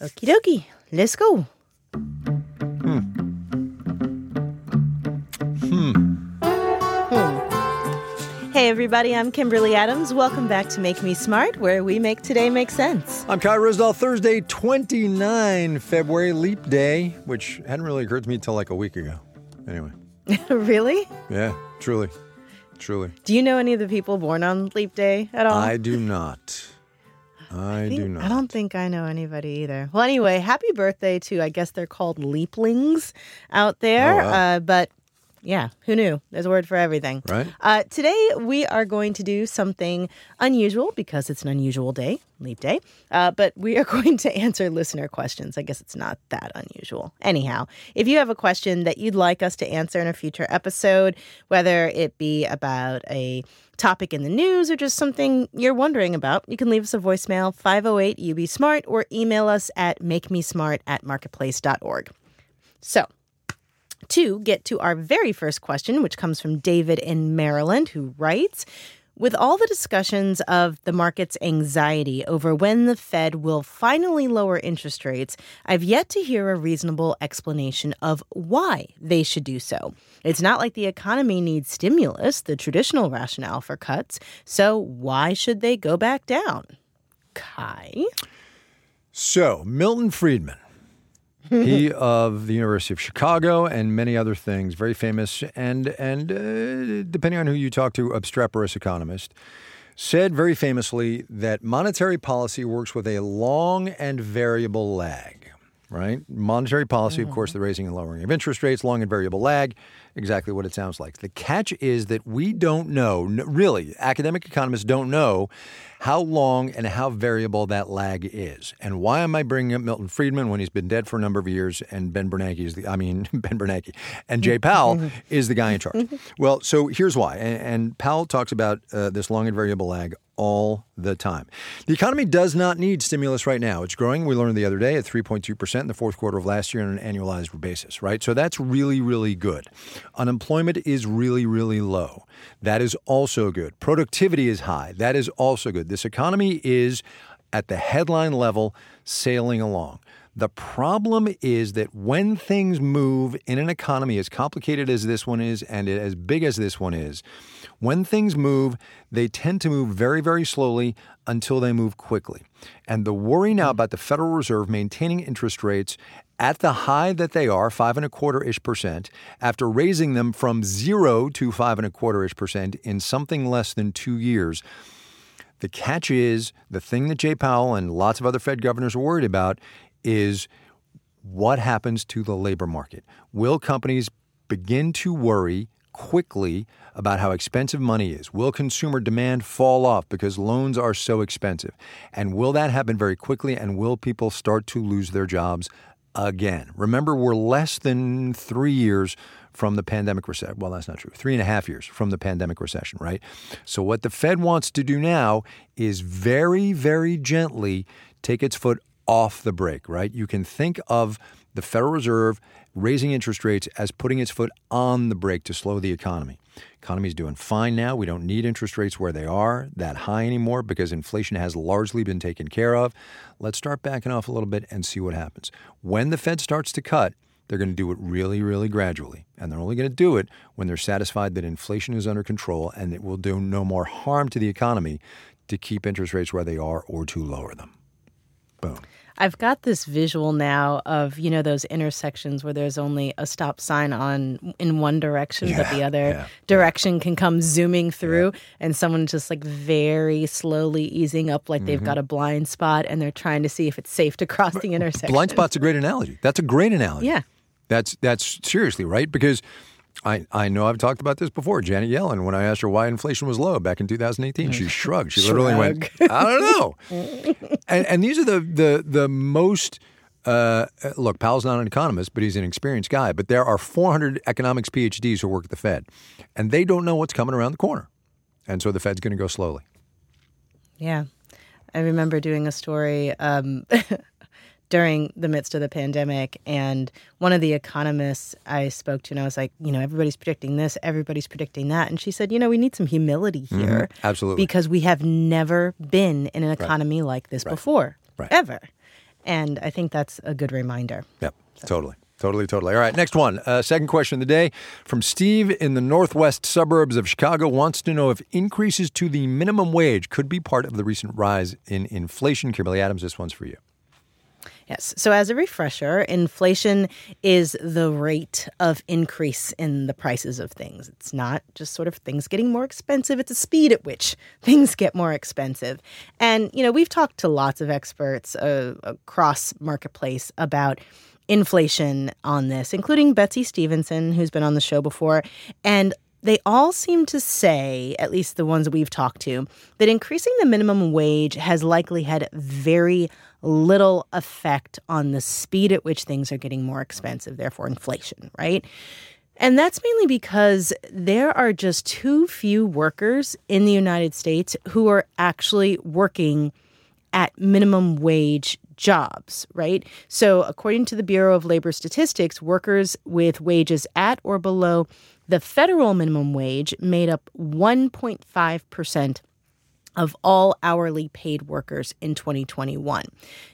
Okie dokie, let's go. Hmm. Hey, everybody, I'm Kimberly Adams. Welcome back to Make Me Smart, where we make today make sense. I'm Kai Ryssdal. Thursday, 29 February, Leap Day, which hadn't really occurred to me until like a week ago. Anyway, really? yeah, truly, truly. Do you know any of the people born on Leap Day at all? I do not. I, think- do not. I don't think I know anybody either. Well, anyway, happy birthday to, I guess they're called leaplings out there. Oh, wow. uh, but yeah, who knew? There's a word for everything. Right. Uh, today, we are going to do something unusual because it's an unusual day, leap day. Uh, but we are going to answer listener questions. I guess it's not that unusual. Anyhow, if you have a question that you'd like us to answer in a future episode, whether it be about a topic in the news or just something you're wondering about, you can leave us a voicemail 508 UB Smart or email us at makemesmart at marketplace.org. So, to get to our very first question, which comes from David in Maryland, who writes With all the discussions of the market's anxiety over when the Fed will finally lower interest rates, I've yet to hear a reasonable explanation of why they should do so. It's not like the economy needs stimulus, the traditional rationale for cuts, so why should they go back down? Kai? So, Milton Friedman, he of the University of Chicago and many other things, very famous and and uh, depending on who you talk to, obstreperous economist, said very famously that monetary policy works with a long and variable lag. Right, monetary policy, of course, the raising and lowering of interest rates, long and variable lag, exactly what it sounds like. The catch is that we don't know, really, academic economists don't know how long and how variable that lag is. And why am I bringing up Milton Friedman when he's been dead for a number of years and Ben Bernanke is the, I mean, Ben Bernanke and Jay Powell is the guy in charge? Well, so here's why. And, and Powell talks about uh, this long and variable lag all the time. The economy does not need stimulus right now. It's growing. We learned the other day at 3.2% in the fourth quarter of last year on an annualized basis, right? So that's really, really good. Unemployment is really, really low. That is also good. Productivity is high. That is also good. This economy is at the headline level sailing along. The problem is that when things move in an economy as complicated as this one is and as big as this one is, when things move, they tend to move very, very slowly until they move quickly. And the worry now mm-hmm. about the Federal Reserve maintaining interest rates at the high that they are, five and a quarter ish percent, after raising them from zero to five and a quarter ish percent in something less than two years. The catch is the thing that Jay Powell and lots of other Fed governors are worried about is what happens to the labor market. Will companies begin to worry quickly about how expensive money is? Will consumer demand fall off because loans are so expensive? And will that happen very quickly? And will people start to lose their jobs again? Remember, we're less than three years from the pandemic recession. Well, that's not true. Three and a half years from the pandemic recession, right? So, what the Fed wants to do now is very, very gently take its foot off the brake, right? You can think of the Federal Reserve raising interest rates as putting its foot on the brake to slow the economy. Economy's doing fine now. We don't need interest rates where they are that high anymore because inflation has largely been taken care of. Let's start backing off a little bit and see what happens. When the Fed starts to cut, they're going to do it really, really gradually. And they're only going to do it when they're satisfied that inflation is under control and it will do no more harm to the economy to keep interest rates where they are or to lower them. Boom. I've got this visual now of you know those intersections where there's only a stop sign on in one direction, but the other yeah, direction can come zooming through, and someone just like very slowly easing up, like they've Mm-hmm. got a blind spot, and they're trying to see if it's safe to cross the intersection. Blind spot's a great analogy. That's a great analogy. Yeah. That's that's seriously right because I, I know I've talked about this before. Janet Yellen, when I asked her why inflation was low back in 2018, she shrugged. She literally went, "I don't know." and, and these are the the the most. Uh, look, Powell's not an economist, but he's an experienced guy. But there are 400 economics PhDs who work at the Fed, and they don't know what's coming around the corner, and so the Fed's going to go slowly. Yeah. I remember doing a story um, during the midst of the pandemic, and one of the economists I spoke to, and I was like, you know, everybody's predicting this, everybody's predicting that. And she said, you know, we need some humility here. Absolutely. Because we have never been in an economy like this before, Right. ever. And I think that's a good reminder. Yep, totally. Totally, totally. All right, next one. Uh, second question of the day from Steve in the northwest suburbs of Chicago wants to know if increases to the minimum wage could be part of the recent rise in inflation. Kimberly Adams, this one's for you. Yes. So, as a refresher, inflation is the rate of increase in the prices of things. It's not just sort of things getting more expensive, it's a speed at which things get more expensive. And, you know, we've talked to lots of experts uh, across marketplace about inflation on this, including Betsy Stevenson, who's been on the show before. And they all seem to say, at least the ones we've talked to, that increasing the minimum wage has likely had very little effect on the speed at which things are getting more expensive, therefore, inflation, right? And that's mainly because there are just too few workers in the United States who are actually working at minimum wage jobs, right? So, according to the Bureau of Labor Statistics, workers with wages at or below the federal minimum wage made up 1.5% of all hourly paid workers in 2021.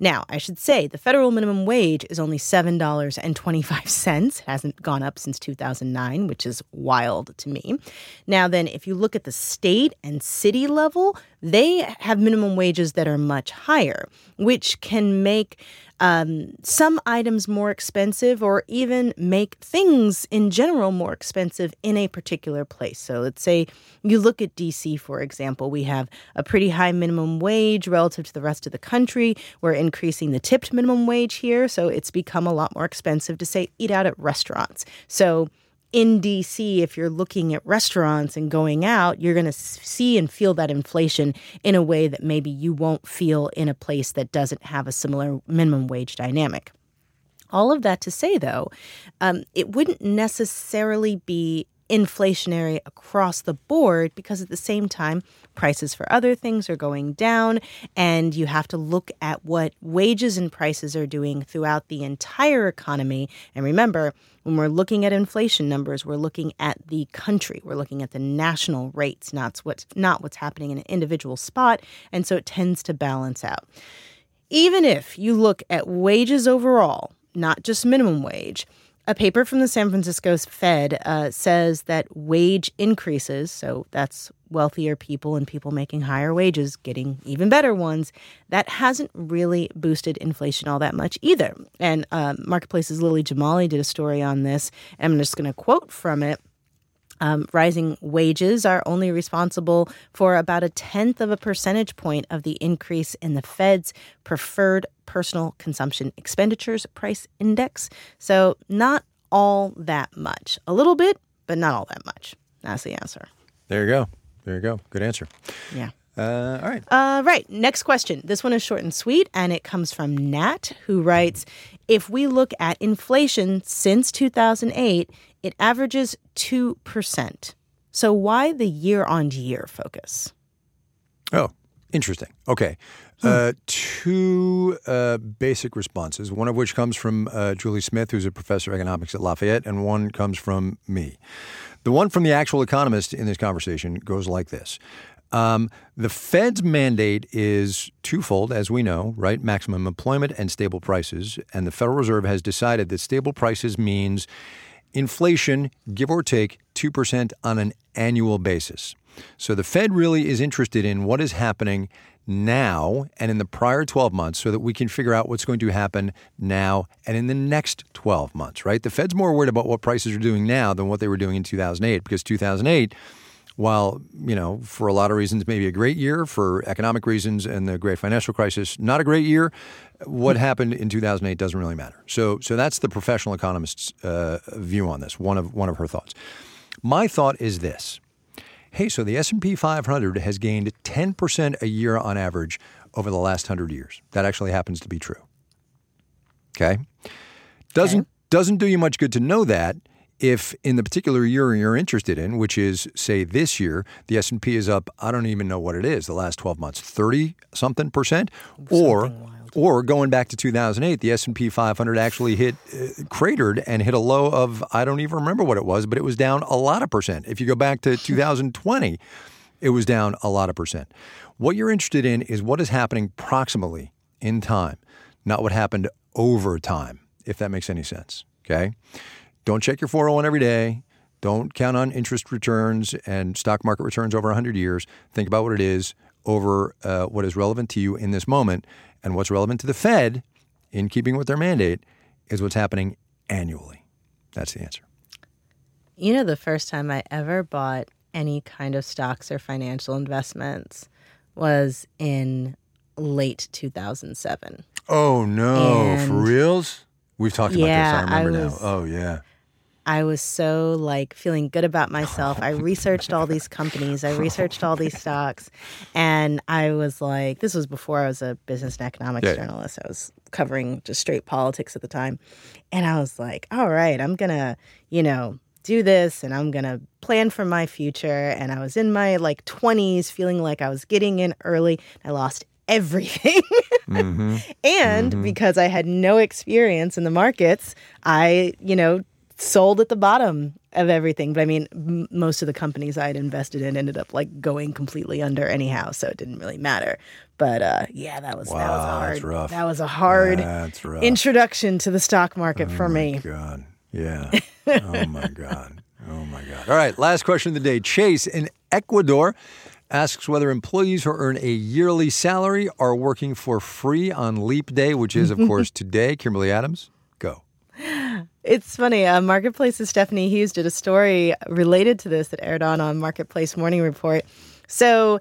Now, I should say the federal minimum wage is only $7.25. It hasn't gone up since 2009, which is wild to me. Now, then, if you look at the state and city level, they have minimum wages that are much higher, which can make um, some items more expensive or even make things in general more expensive in a particular place. So let's say you look at DC, for example, we have a pretty high minimum wage relative to the rest of the country. We're increasing the tipped minimum wage here. So it's become a lot more expensive to say eat out at restaurants. So in DC, if you're looking at restaurants and going out, you're going to see and feel that inflation in a way that maybe you won't feel in a place that doesn't have a similar minimum wage dynamic. All of that to say, though, um, it wouldn't necessarily be inflationary across the board because at the same time, prices for other things are going down, and you have to look at what wages and prices are doing throughout the entire economy. And remember, when we're looking at inflation numbers, we're looking at the country. We're looking at the national rates, not what's not what's happening in an individual spot, and so it tends to balance out. Even if you look at wages overall, not just minimum wage, a paper from the San Francisco Fed uh, says that wage increases, so that's wealthier people and people making higher wages getting even better ones, that hasn't really boosted inflation all that much either. And uh, Marketplace's Lily Jamali did a story on this. And I'm just going to quote from it. Um, rising wages are only responsible for about a tenth of a percentage point of the increase in the Fed's preferred personal consumption expenditures price index. So, not all that much. A little bit, but not all that much. That's the answer. There you go. There you go. Good answer. Yeah. Uh, all right. Uh, right. Next question. This one is short and sweet, and it comes from Nat, who writes If we look at inflation since 2008, it averages 2%. So why the year on year focus? Oh, interesting. Okay. Hmm. Uh, two uh, basic responses, one of which comes from uh, Julie Smith, who's a professor of economics at Lafayette, and one comes from me. The one from the actual economist in this conversation goes like this. Um, the Fed's mandate is twofold, as we know, right? Maximum employment and stable prices. And the Federal Reserve has decided that stable prices means inflation, give or take 2% on an annual basis. So the Fed really is interested in what is happening now and in the prior 12 months so that we can figure out what's going to happen now and in the next 12 months, right? The Fed's more worried about what prices are doing now than what they were doing in 2008 because 2008 while, you know, for a lot of reasons, maybe a great year for economic reasons and the great financial crisis, not a great year. What happened in 2008 doesn't really matter. So, so that's the professional economist's uh, view on this. One of one of her thoughts. My thought is this: Hey, so the S&P 500 has gained 10% a year on average over the last 100 years. That actually happens to be true. Okay? Doesn't okay. doesn't do you much good to know that if in the particular year you're interested in, which is say this year, the S&P is up, I don't even know what it is, the last 12 months, 30 something percent or or going back to 2008, the S&P 500 actually hit uh, cratered and hit a low of I don't even remember what it was, but it was down a lot of percent. If you go back to 2020, it was down a lot of percent. What you're interested in is what is happening proximally in time not what happened over time, if that makes any sense. Okay. Don't check your 401 every day. Don't count on interest returns and stock market returns over 100 years. Think about what it is over uh, what is relevant to you in this moment. And what's relevant to the Fed, in keeping with their mandate, is what's happening annually. That's the answer. You know, the first time I ever bought any kind of stocks or financial investments was in late 2007. Oh, no. And- For reals? We've talked about Yeah, this. I I remember was- now. Oh, yeah. I was so like feeling good about myself. I researched all these companies, I researched all these stocks, and I was like, this was before I was a business and economics Yeah. journalist. I was covering just straight politics at the time. And I was like, all right, I'm going to, you know, do this and I'm going to plan for my future. And I was in my like 20s feeling like I was getting in early. I lost everything. hmm And because I had no experience in the markets, I, you know, sold at the bottom of everything. But I mean, m- most of the companies I had invested in ended up like going completely under anyhow, so it didn't really matter. But uh, yeah, that was that was hard. that's rough. That was a hard introduction to the stock market for Oh my me. God. Yeah. oh my God. Oh my God. All right. Last question of the day. Chase in Ecuador asks whether employees who earn a yearly salary are working for free on Leap Day, which is, of course, today. Kimberly Adams, go. It's funny. Uh, Marketplace's Stephanie Hughes did a story related to this that aired on on Marketplace Morning Report. So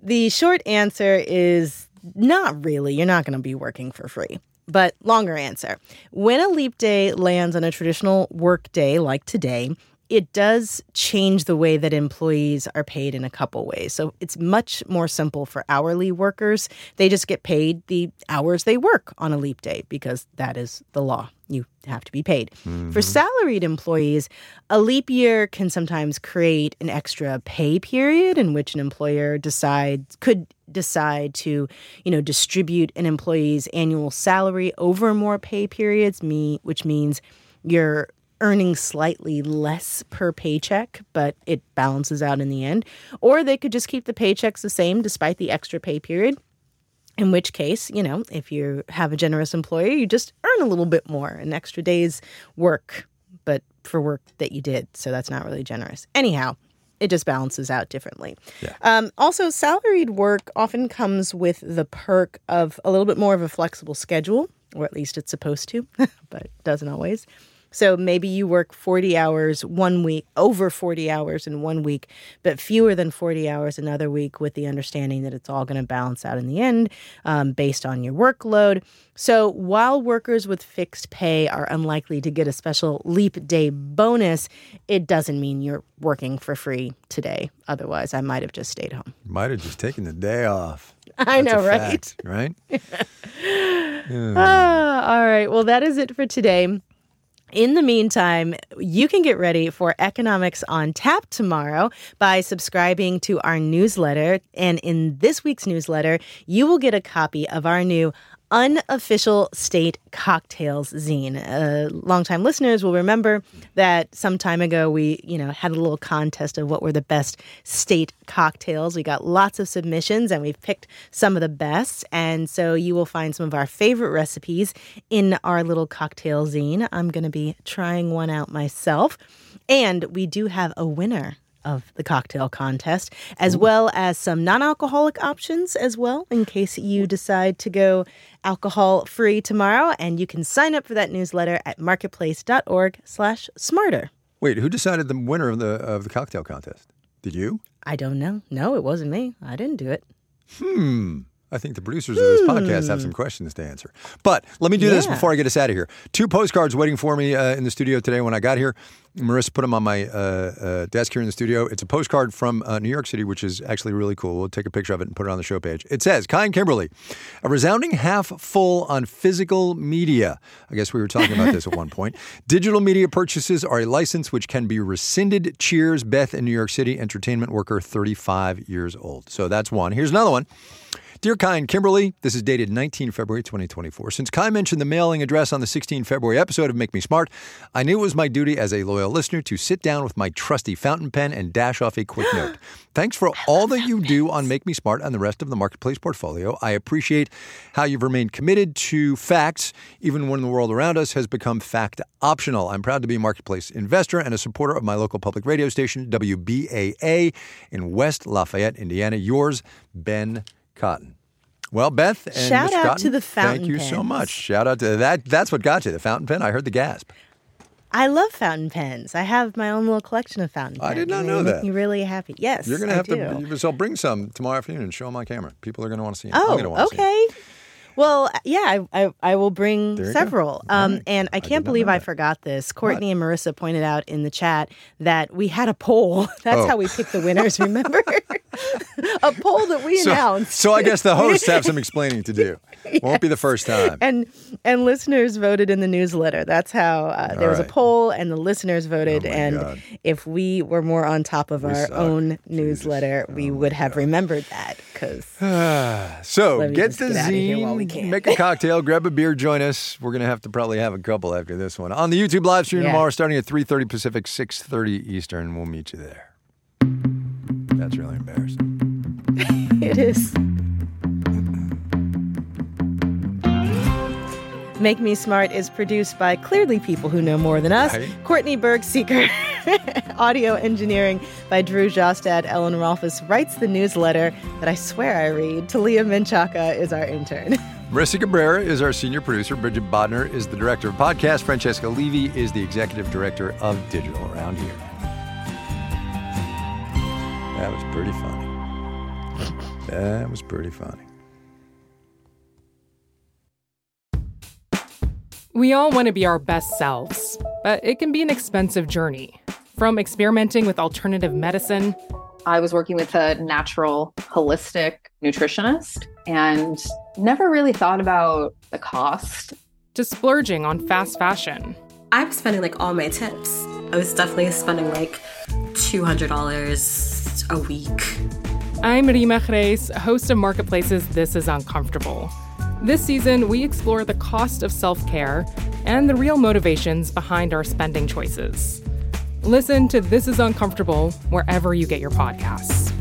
the short answer is not really. You're not going to be working for free. But longer answer. When a leap day lands on a traditional work day like today, it does change the way that employees are paid in a couple ways. So it's much more simple for hourly workers. They just get paid the hours they work on a leap day because that is the law. You have to be paid. For mm-hmm. salaried employees, a leap year can sometimes create an extra pay period in which an employer decides could decide to, you know, distribute an employee's annual salary over more pay periods, me which means you're earning slightly less per paycheck, but it balances out in the end. Or they could just keep the paychecks the same despite the extra pay period. In which case, you know, if you have a generous employer, you just earn a little bit more, an extra day's work, but for work that you did. So that's not really generous. Anyhow, it just balances out differently. Yeah. Um, also, salaried work often comes with the perk of a little bit more of a flexible schedule, or at least it's supposed to, but it doesn't always. So maybe you work 40 hours one week, over 40 hours in one week, but fewer than 40 hours another week with the understanding that it's all going to balance out in the end um, based on your workload. So while workers with fixed pay are unlikely to get a special leap day bonus, it doesn't mean you're working for free today. Otherwise, I might have just stayed home. Might have just taken the day off. I That's know, right? fact, right? Ah, all right. Well, that is it for today. In the meantime, you can get ready for Economics on Tap tomorrow by subscribing to our newsletter. And in this week's newsletter, you will get a copy of our new unofficial state cocktails zine. Uh, longtime listeners will remember that some time ago we, you know, had a little contest of what were the best state cocktails. We got lots of submissions and we've picked some of the best. And so you will find some of our favorite recipes in our little cocktail zine. I'm going to be trying one out myself. And we do have a winner of the cocktail contest, as well as some non-alcoholic options as well, in case you decide to go alcohol free tomorrow. And you can sign up for that newsletter at marketplace.org/slash smarter. Wait, who decided the winner of the of the cocktail contest? Did you? I don't know. No, it wasn't me. I didn't do it. Hmm. I think the producers of this podcast have some questions to answer. But let me do this before I get us out of here. Two postcards waiting for me uh, in the studio today when I got here. Marissa put them on my uh, uh, desk here in the studio. It's a postcard from uh, New York City, which is actually really cool. We'll take a picture of it and put it on the show page. It says, Kai and Kimberly, a resounding half full on physical media. I guess we were talking about this at one point. Digital media purchases are a license which can be rescinded. Cheers, Beth in New York City, entertainment worker, 35 years old. So that's one. Here's another one. Dear Kai and Kimberly, this is dated 19 February 2024. Since Kai mentioned the mailing address on the 16 February episode of Make Me Smart, I knew it was my duty as a loyal listener to sit down with my trusty fountain pen and dash off a quick note. Thanks for all that you do on Make Me Smart and the rest of the Marketplace portfolio. I appreciate how you've remained committed to facts, even when the world around us has become fact optional. I'm proud to be a Marketplace investor and a supporter of my local public radio station, WBAA, in West Lafayette, Indiana. Yours, Ben Cotton. Well, Beth and Shout Ms. out Cotton, to the fountain pen. Thank you so much. Shout out to that. That's what got you the fountain pen. I heard the gasp. I love fountain pens. I have my own little collection of fountain pens. I did not know they make that. me really happy. Yes, You're gonna have do. to. So I'll bring some tomorrow afternoon and show them on camera. People are gonna want to see them. I'm Oh, okay. Well, yeah, I, I, I will bring There you go. several. Um, right. and I can't not believe I forgot this. Courtney and Marissa pointed out in the chat that we had a poll. That's Oh. how we picked the winners, remember? A poll that we So, announced. so I guess the hosts have some explaining to do. Won't be the first time. and and listeners voted in the newsletter. That's how uh, there was a poll, and the listeners voted. Oh and God. if we were more on top of our suck. Oh own newsletter, we would have remembered that because So get the get outta here while we zine, make a cocktail, grab a beer, join us. We're gonna have to probably have a couple after this one on the YouTube live stream Yeah. tomorrow, starting at 3:30 Pacific, 6:30 Eastern. We'll meet you there. That's really embarrassing. it is. Make Me Smart is produced by clearly people who know more than us. Right. Courtney Bergsieker. Audio engineering by Drew Jostad. Ellen Rolfes writes the newsletter that I swear I read. Talia Menchaca is our intern. Marissa Cabrera is our senior producer. Bridget Bodner is the director of podcast. Francesca Levy is the executive director of digital around here. That was pretty funny. That was pretty funny. We all want to be our best selves, but it can be an expensive journey. From experimenting with alternative medicine I was working with a natural holistic nutritionist and never really thought about the cost. to splurging on fast fashion. I was spending like all my tips. I was definitely spending like $200 a week. I'm Reema Khrais, host of Marketplace's This Is Uncomfortable. This season, we explore the cost of self care and the real motivations behind our spending choices. Listen to This Is Uncomfortable wherever you get your podcasts.